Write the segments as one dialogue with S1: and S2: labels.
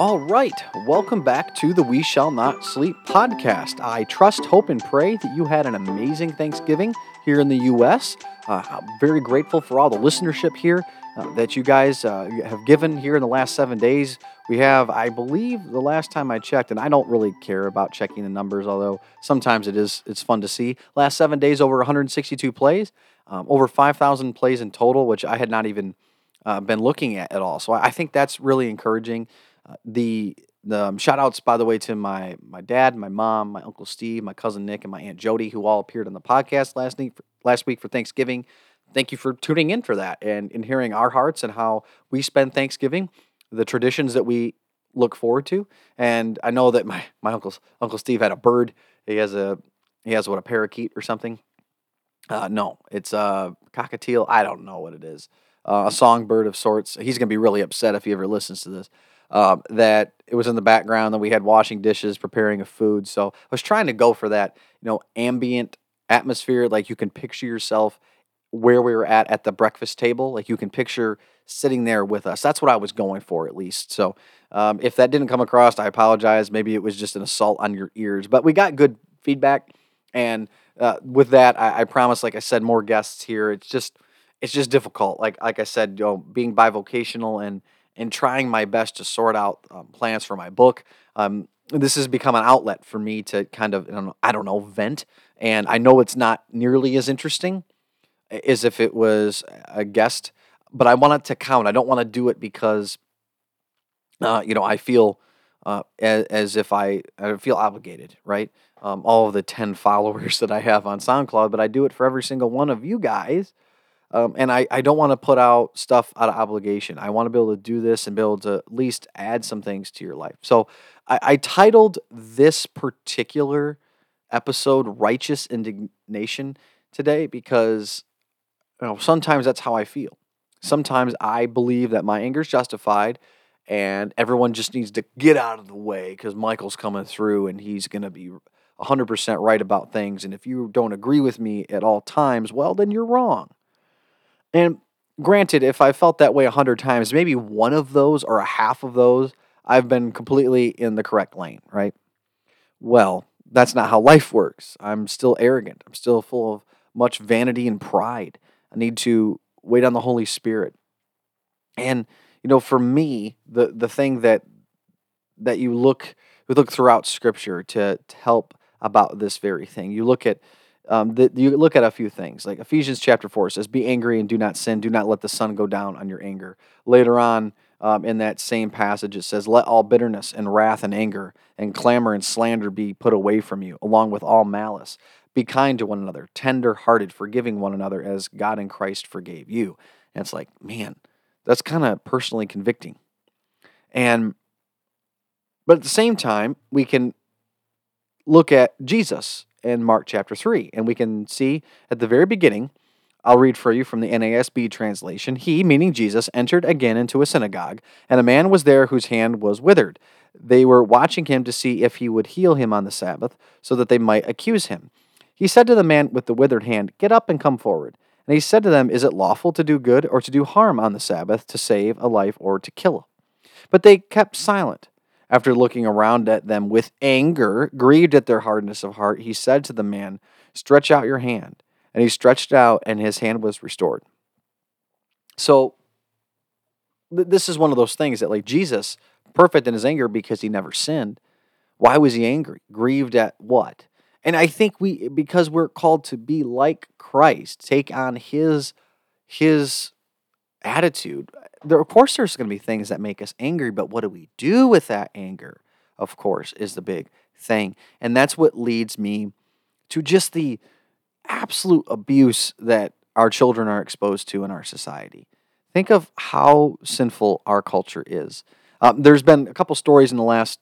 S1: All right, welcome back to the We Shall Not Sleep podcast. I trust, hope, and pray that you had an amazing Thanksgiving here in the U.S. Uh, I'm very grateful for all the listenership here uh, that you guys uh, have given here in the last seven days. We have, I believe, the last time I checked, and I don't really care about checking the numbers, although sometimes it is it's fun to see. Last seven days, over 162 plays, um, over 5,000 plays in total, which I had not even uh, been looking at at all. So I think that's really encouraging. Uh, the the um, shout outs, by the way, to my my dad, my mom, my uncle Steve, my cousin Nick, and my aunt Jody, who all appeared on the podcast last week last week for Thanksgiving. Thank you for tuning in for that and, and hearing our hearts and how we spend Thanksgiving, the traditions that we look forward to. And I know that my my uncle's Uncle Steve had a bird. He has a he has what a parakeet or something. Uh, no, it's a cockatiel. I don't know what it is. Uh, a songbird of sorts. He's gonna be really upset if he ever listens to this um, that it was in the background that we had washing dishes, preparing a food. So I was trying to go for that, you know, ambient atmosphere. Like you can picture yourself where we were at at the breakfast table. Like you can picture sitting there with us. That's what I was going for, at least. So um, if that didn't come across, I apologize. Maybe it was just an assault on your ears, but we got good feedback. And uh, with that, I, I promise, like I said, more guests here. It's just, it's just difficult. Like, like I said, you know, being bivocational and and trying my best to sort out um, plans for my book. Um, this has become an outlet for me to kind of, I don't, know, I don't know, vent. And I know it's not nearly as interesting as if it was a guest, but I want it to count. I don't want to do it because, uh, you know, I feel uh, as, as, if I, I feel obligated, right? Um, all of the 10 followers that I have on SoundCloud, but I do it for every single one of you guys um, and I, I don't want to put out stuff out of obligation. I want to be able to do this and be able to at least add some things to your life. So I, I titled this particular episode Righteous Indignation today because you know, sometimes that's how I feel. Sometimes I believe that my anger is justified and everyone just needs to get out of the way because Michael's coming through and he's going to be 100% right about things. And if you don't agree with me at all times, well, then you're wrong. And granted, if I felt that way a hundred times, maybe one of those or a half of those, I've been completely in the correct lane, right? Well, that's not how life works. I'm still arrogant. I'm still full of much vanity and pride. I need to wait on the Holy Spirit. And you know, for me, the the thing that that you look we look throughout Scripture to, to help about this very thing. You look at um, the, you look at a few things like Ephesians chapter 4 says, Be angry and do not sin. Do not let the sun go down on your anger. Later on um, in that same passage, it says, Let all bitterness and wrath and anger and clamor and slander be put away from you, along with all malice. Be kind to one another, tender hearted, forgiving one another as God in Christ forgave you. And it's like, man, that's kind of personally convicting. And, but at the same time, we can look at Jesus in Mark chapter 3. And we can see at the very beginning, I'll read for you from the NASB translation. He, meaning Jesus, entered again into a synagogue, and a man was there whose hand was withered. They were watching him to see if he would heal him on the Sabbath, so that they might accuse him. He said to the man with the withered hand, Get up and come forward. And he said to them, Is it lawful to do good or to do harm on the Sabbath, to save a life or to kill? But they kept silent. After looking around at them with anger, grieved at their hardness of heart, he said to the man, Stretch out your hand. And he stretched out, and his hand was restored. So, th- this is one of those things that, like Jesus, perfect in his anger because he never sinned. Why was he angry? Grieved at what? And I think we, because we're called to be like Christ, take on his his attitude there, of course, there's going to be things that make us angry, but what do we do with that anger? Of course, is the big thing. And that's what leads me to just the absolute abuse that our children are exposed to in our society. Think of how sinful our culture is. Um, there's been a couple stories in the last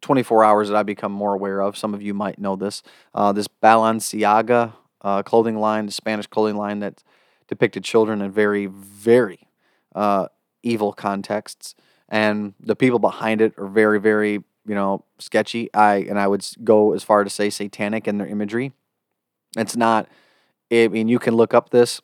S1: 24 hours that I've become more aware of. Some of you might know this. Uh, this Balenciaga uh, clothing line, the Spanish clothing line that depicted children in very, very uh, evil contexts, and the people behind it are very, very you know sketchy. I and I would go as far to say satanic in their imagery. It's not. I mean, you can look up this,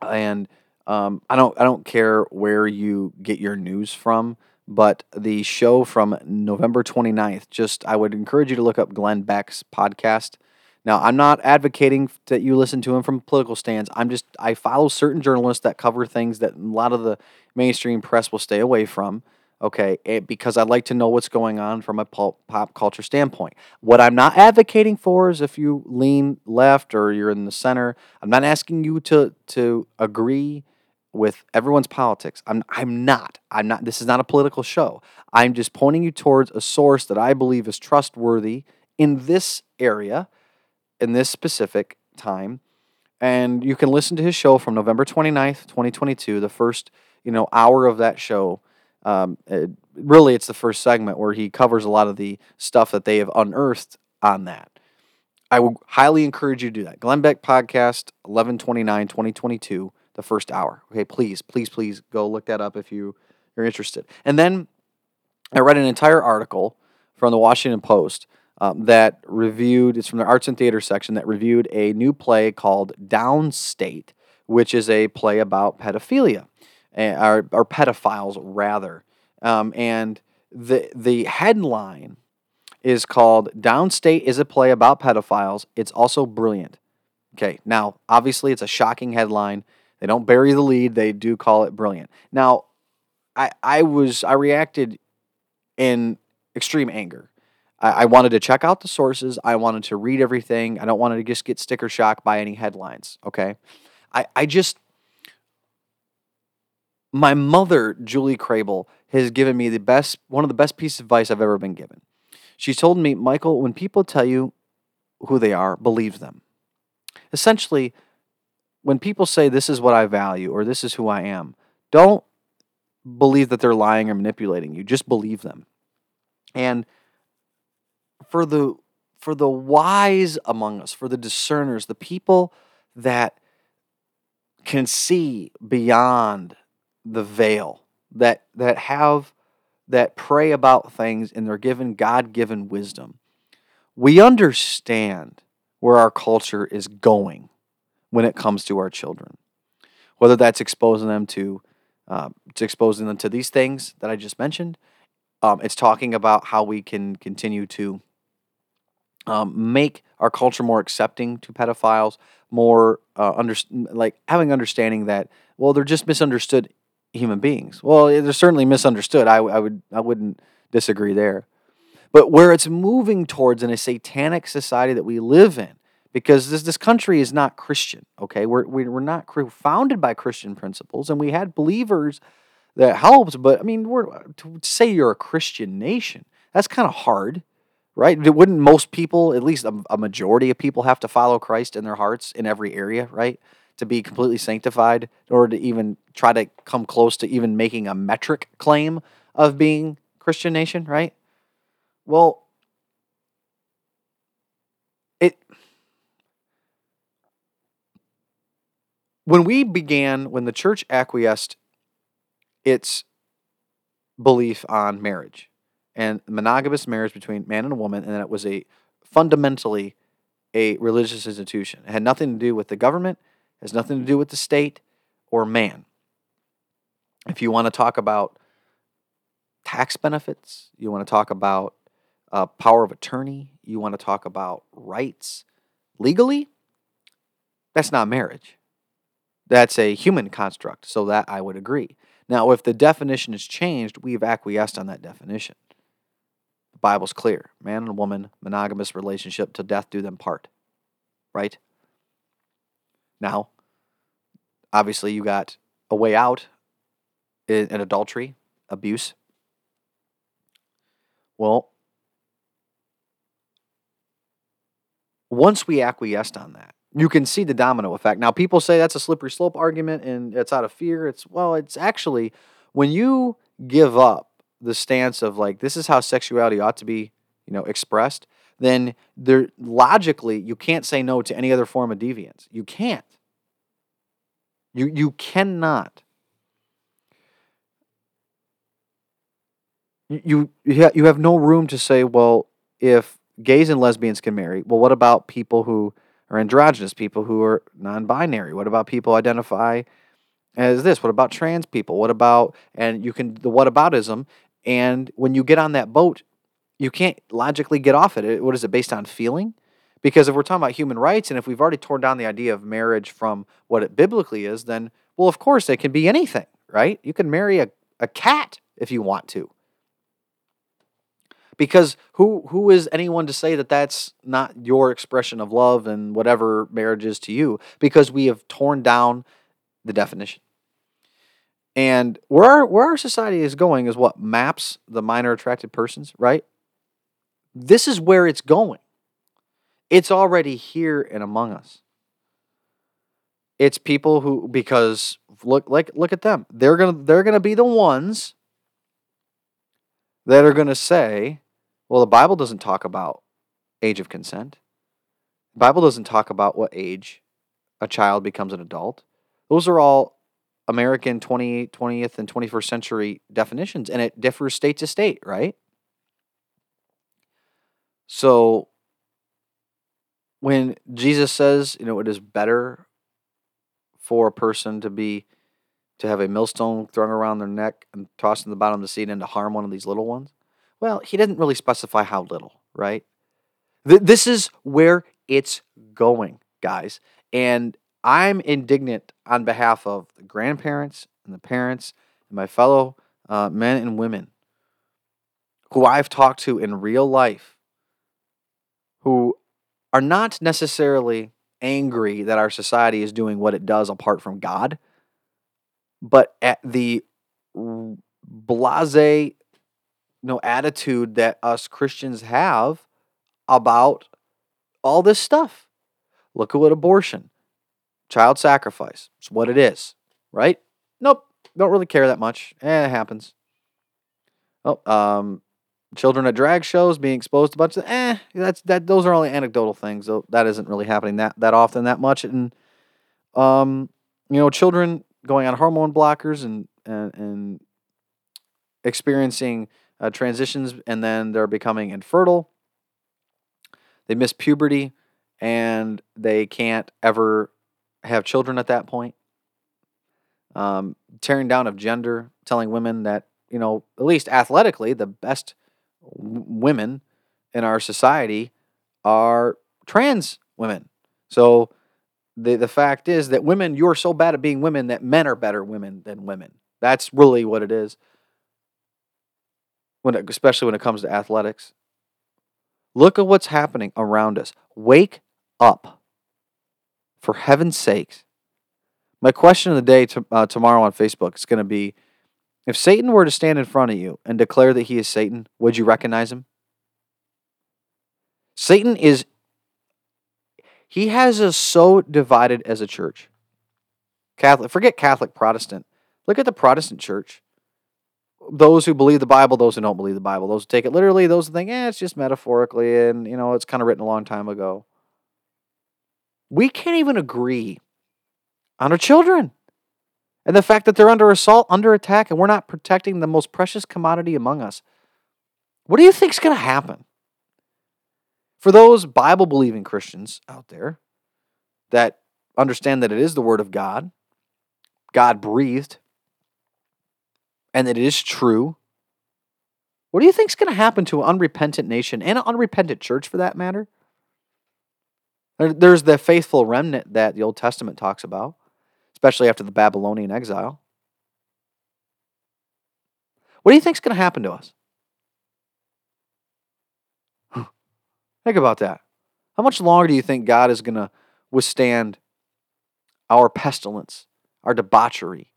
S1: and um, I don't. I don't care where you get your news from, but the show from November 29th, just I would encourage you to look up Glenn Beck's podcast. Now, I'm not advocating that you listen to him from political stands. I'm just, I follow certain journalists that cover things that a lot of the mainstream press will stay away from okay, eh, because I like to know what's going on from a pop, pop culture standpoint. What I'm not advocating for is if you lean left or you're in the center, I'm not asking you to to agree with everyone's politics. I'm I'm not. I'm not this is not a political show. I'm just pointing you towards a source that I believe is trustworthy in this area in this specific time. And you can listen to his show from November 29th, 2022, the first, you know, hour of that show um, it, really, it's the first segment where he covers a lot of the stuff that they have unearthed on that. I would highly encourage you to do that. Glenn Beck Podcast, 1129, 2022, the first hour. Okay, please, please, please go look that up if you, you're interested. And then I read an entire article from the Washington Post um, that reviewed, it's from the arts and theater section, that reviewed a new play called Downstate, which is a play about pedophilia or, or pedophiles rather. Um, and the the headline is called "Downstate is a play about pedophiles." It's also brilliant. Okay, now obviously it's a shocking headline. They don't bury the lead; they do call it brilliant. Now, I I was I reacted in extreme anger. I, wanted to check out the sources. I wanted to read everything. I don't want to just get sticker shock by any headlines. Okay, I I just my mother, Julie Crable, has given me the best, one of the best pieces of advice I've ever been given. She told me, Michael, when people tell you who they are, believe them. Essentially, when people say this is what I value or this is who I am, don't believe that they're lying or manipulating you. Just believe them. And for the for the wise among us, for the discerners, the people that can see beyond the veil that that have that pray about things and they're given God-given wisdom. We understand where our culture is going when it comes to our children, whether that's exposing them to uh, to exposing them to these things that I just mentioned. Um, it's talking about how we can continue to um, make our culture more accepting to pedophiles, more uh, under, like having understanding that well they're just misunderstood human beings. Well, they're certainly misunderstood. I, I would I wouldn't disagree there. But where it's moving towards in a satanic society that we live in, because this this country is not Christian. Okay, we're we're not founded by Christian principles, and we had believers that helped, But I mean, we're to say you're a Christian nation. That's kind of hard, right? Wouldn't most people, at least a, a majority of people, have to follow Christ in their hearts in every area, right? to be completely sanctified in order to even try to come close to even making a metric claim of being Christian nation, right? Well, it when we began when the church acquiesced its belief on marriage and monogamous marriage between man and a woman and that it was a fundamentally a religious institution. It had nothing to do with the government has nothing to do with the state or man. If you want to talk about tax benefits, you want to talk about uh, power of attorney, you want to talk about rights legally, that's not marriage. That's a human construct, so that I would agree. Now, if the definition is changed, we've acquiesced on that definition. The Bible's clear man and woman, monogamous relationship, to death do them part. Right? Now, obviously, you got a way out in, in adultery, abuse. Well, once we acquiesced on that, you can see the domino effect. Now, people say that's a slippery slope argument and it's out of fear. It's, well, it's actually when you give up the stance of like, this is how sexuality ought to be, you know, expressed, then there logically you can't say no to any other form of deviance. You can't. You, you cannot. You, you, you have no room to say, well, if gays and lesbians can marry, well, what about people who are androgynous, people who are non binary? What about people identify as this? What about trans people? What about, and you can, the whataboutism And when you get on that boat, you can't logically get off it. What is it based on feeling? Because if we're talking about human rights and if we've already torn down the idea of marriage from what it biblically is, then, well, of course, it can be anything, right? You can marry a, a cat if you want to. Because who who is anyone to say that that's not your expression of love and whatever marriage is to you? Because we have torn down the definition. And where our, where our society is going is what maps the minor attracted persons, right? This is where it's going. It's already here and among us. It's people who because look like look at them. They're going to they're going to be the ones that are going to say, well, the Bible doesn't talk about age of consent. The Bible doesn't talk about what age a child becomes an adult. Those are all American 20, 20th and 21st century definitions, and it differs state to state, right? So when Jesus says, you know, it is better for a person to be to have a millstone thrown around their neck and tossed in the bottom of the sea and to harm one of these little ones? Well, he didn't really specify how little, right? Th- this is where it's going, guys. And I'm indignant on behalf of the grandparents and the parents and my fellow uh, men and women who I've talked to in real life who are not necessarily angry that our society is doing what it does apart from God, but at the blase no attitude that us Christians have about all this stuff. Look at what abortion, child sacrifice, it's what it is, right? Nope, don't really care that much. Eh, it happens. Oh, um, children at drag shows being exposed to a bunch of eh that's that those are only anecdotal things so that isn't really happening that that often that much and um you know children going on hormone blockers and and, and experiencing uh, transitions and then they're becoming infertile they miss puberty and they can't ever have children at that point um, tearing down of gender telling women that you know at least athletically the best women in our society are trans women. So the the fact is that women, you're so bad at being women that men are better women than women. That's really what it is. When it, especially when it comes to athletics. Look at what's happening around us. Wake up. For heaven's sakes. My question of the day to, uh, tomorrow on Facebook is going to be if Satan were to stand in front of you and declare that he is Satan, would you recognize him? Satan is, he has us so divided as a church. Catholic, forget Catholic, Protestant. Look at the Protestant church. Those who believe the Bible, those who don't believe the Bible, those who take it literally, those who think, eh, it's just metaphorically and, you know, it's kind of written a long time ago. We can't even agree on our children. And the fact that they're under assault, under attack, and we're not protecting the most precious commodity among us. What do you think is going to happen? For those Bible believing Christians out there that understand that it is the Word of God, God breathed, and that it is true, what do you think is going to happen to an unrepentant nation and an unrepentant church for that matter? There's the faithful remnant that the Old Testament talks about especially after the Babylonian exile. What do you think is going to happen to us? Think about that. How much longer do you think God is going to withstand our pestilence, our debauchery,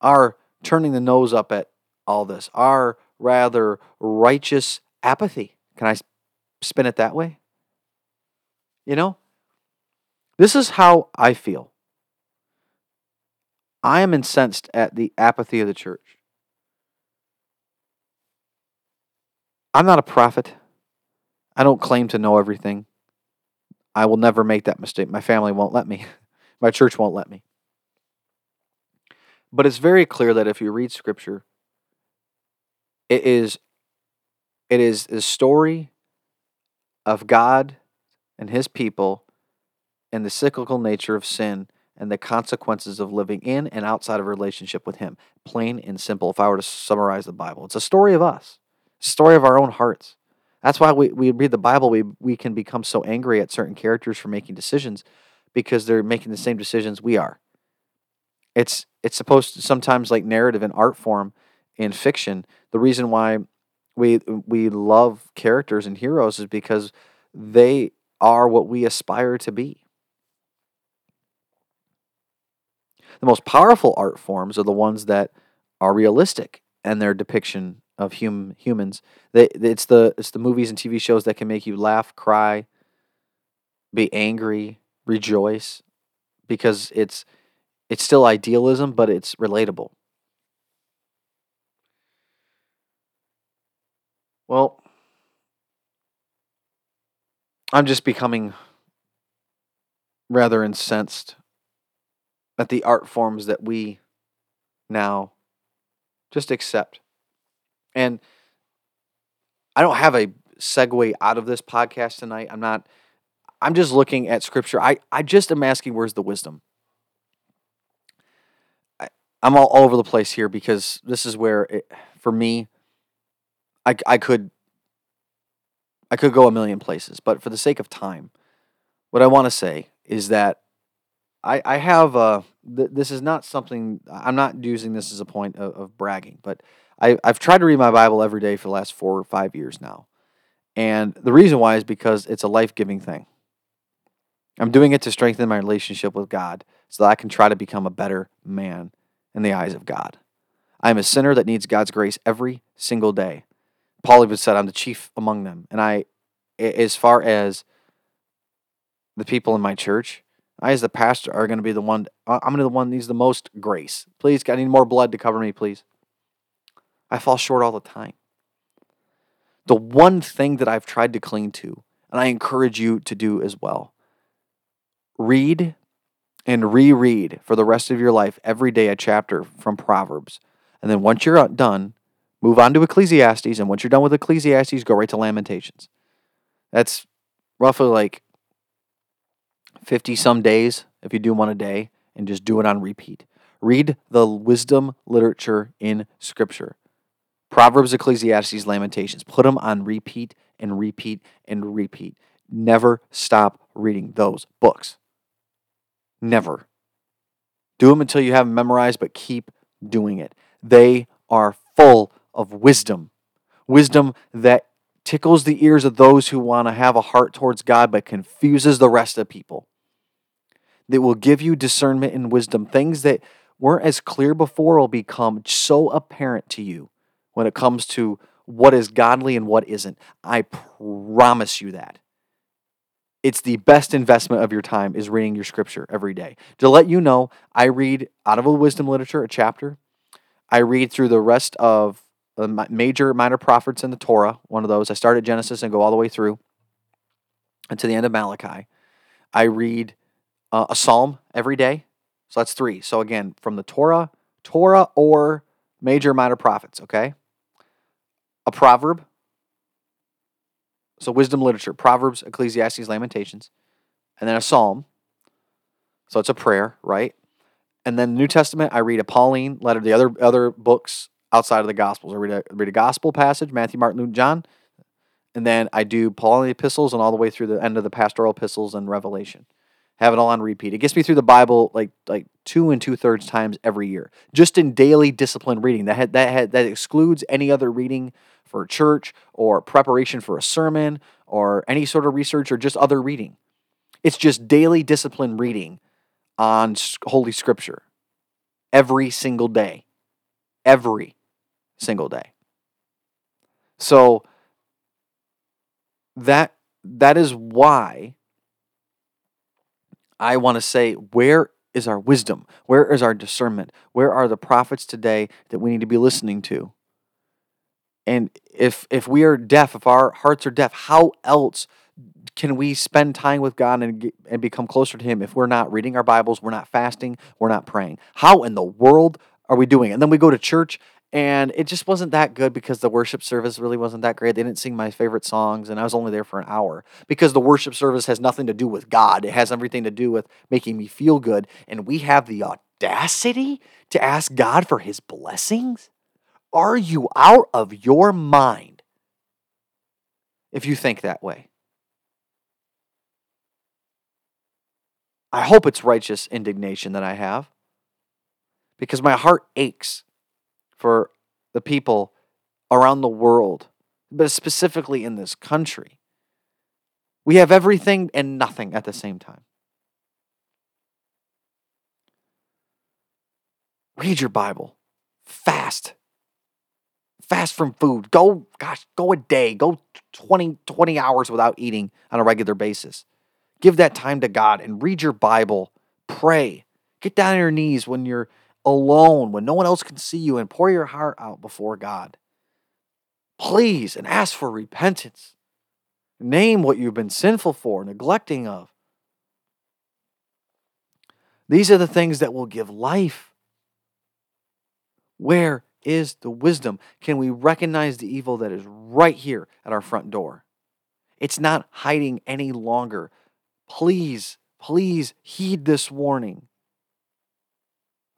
S1: our turning the nose up at all this, our rather righteous apathy? Can I spin it that way? You know, this is how I feel. I am incensed at the apathy of the church. I'm not a prophet. I don't claim to know everything. I will never make that mistake. My family won't let me. My church won't let me. But it's very clear that if you read scripture, it is it is the story of God and his people and the cyclical nature of sin and the consequences of living in and outside of a relationship with Him. Plain and simple, if I were to summarize the Bible. It's a story of us, a story of our own hearts. That's why we, we read the Bible, we, we can become so angry at certain characters for making decisions because they're making the same decisions we are. It's it's supposed to sometimes like narrative and art form in fiction. The reason why we we love characters and heroes is because they are what we aspire to be. The most powerful art forms are the ones that are realistic and their depiction of hum, humans. They, it's the it's the movies and TV shows that can make you laugh, cry, be angry, rejoice, because it's it's still idealism, but it's relatable. Well, I'm just becoming rather incensed at the art forms that we now just accept. And I don't have a segue out of this podcast tonight. I'm not, I'm just looking at scripture. I, I just am asking, where's the wisdom? I, I'm all, all over the place here because this is where, it, for me, I, I could I could go a million places, but for the sake of time, what I want to say is that I, I have a, th- this is not something, I'm not using this as a point of, of bragging, but I, I've tried to read my Bible every day for the last four or five years now. And the reason why is because it's a life giving thing. I'm doing it to strengthen my relationship with God so that I can try to become a better man in the eyes of God. I'm a sinner that needs God's grace every single day. Paul even said, I'm the chief among them. And I, as far as the people in my church, I, as the pastor, are going to be the one, I'm going to be the one that needs the most grace. Please, I need more blood to cover me, please. I fall short all the time. The one thing that I've tried to cling to, and I encourage you to do as well, read and reread for the rest of your life every day a chapter from Proverbs. And then once you're uh, done, Move on to Ecclesiastes, and once you're done with Ecclesiastes, go right to Lamentations. That's roughly like 50 some days if you do one a day, and just do it on repeat. Read the wisdom literature in Scripture. Proverbs, Ecclesiastes, Lamentations. Put them on repeat and repeat and repeat. Never stop reading those books. Never. Do them until you have them memorized, but keep doing it. They are full of wisdom. Wisdom that tickles the ears of those who want to have a heart towards God but confuses the rest of people. That will give you discernment and wisdom. Things that weren't as clear before will become so apparent to you when it comes to what is godly and what isn't. I promise you that. It's the best investment of your time is reading your scripture every day. To let you know, I read out of a wisdom literature a chapter. I read through the rest of the major minor prophets in the Torah, one of those. I start at Genesis and go all the way through to the end of Malachi. I read uh, a psalm every day. So that's three. So again, from the Torah, Torah or major minor prophets, okay? A proverb. So wisdom literature, Proverbs, Ecclesiastes, Lamentations, and then a psalm. So it's a prayer, right? And then the New Testament, I read a Pauline letter, the other other books outside of the Gospels. I read a, read a Gospel passage, Matthew, Mark, Luke, John, and then I do Pauline epistles and all the way through the end of the pastoral epistles and Revelation. Have it all on repeat. It gets me through the Bible like like two and two thirds times every year, just in daily discipline reading. That had, that had, that excludes any other reading for church or preparation for a sermon or any sort of research or just other reading. It's just daily discipline reading on Holy Scripture every single day. Every single day. So that that is why I want to say where is our wisdom? Where is our discernment? Where are the prophets today that we need to be listening to? And if if we are deaf, if our hearts are deaf, how else can we spend time with God and and become closer to him if we're not reading our Bibles, we're not fasting, we're not praying? How in the world are we doing? And then we go to church and it just wasn't that good because the worship service really wasn't that great. They didn't sing my favorite songs, and I was only there for an hour because the worship service has nothing to do with God. It has everything to do with making me feel good. And we have the audacity to ask God for his blessings? Are you out of your mind if you think that way? I hope it's righteous indignation that I have because my heart aches for the people around the world, but specifically in this country. We have everything and nothing at the same time. Read your Bible. Fast. Fast from food. Go, gosh, go a day. Go 20, 20 hours without eating on a regular basis. Give that time to God and read your Bible. Pray. Get down on your knees when you're alone when no one else can see you and pour your heart out before God. Please and ask for repentance. Name what you've been sinful for, neglecting of. These are the things that will give life. Where is the wisdom? Can we recognize the evil that is right here at our front door? It's not hiding any longer. Please, please heed this warning.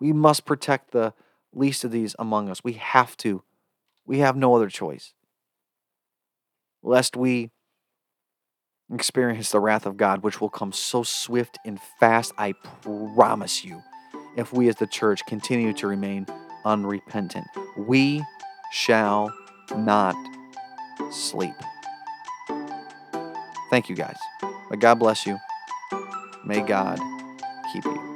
S1: We must protect the least of these among us. We have to. We have no other choice. Lest we experience the wrath of God, which will come so swift and fast, I promise you, if we as the church continue to remain unrepentant. We shall not sleep. Thank you, guys. May God bless you. May God keep you.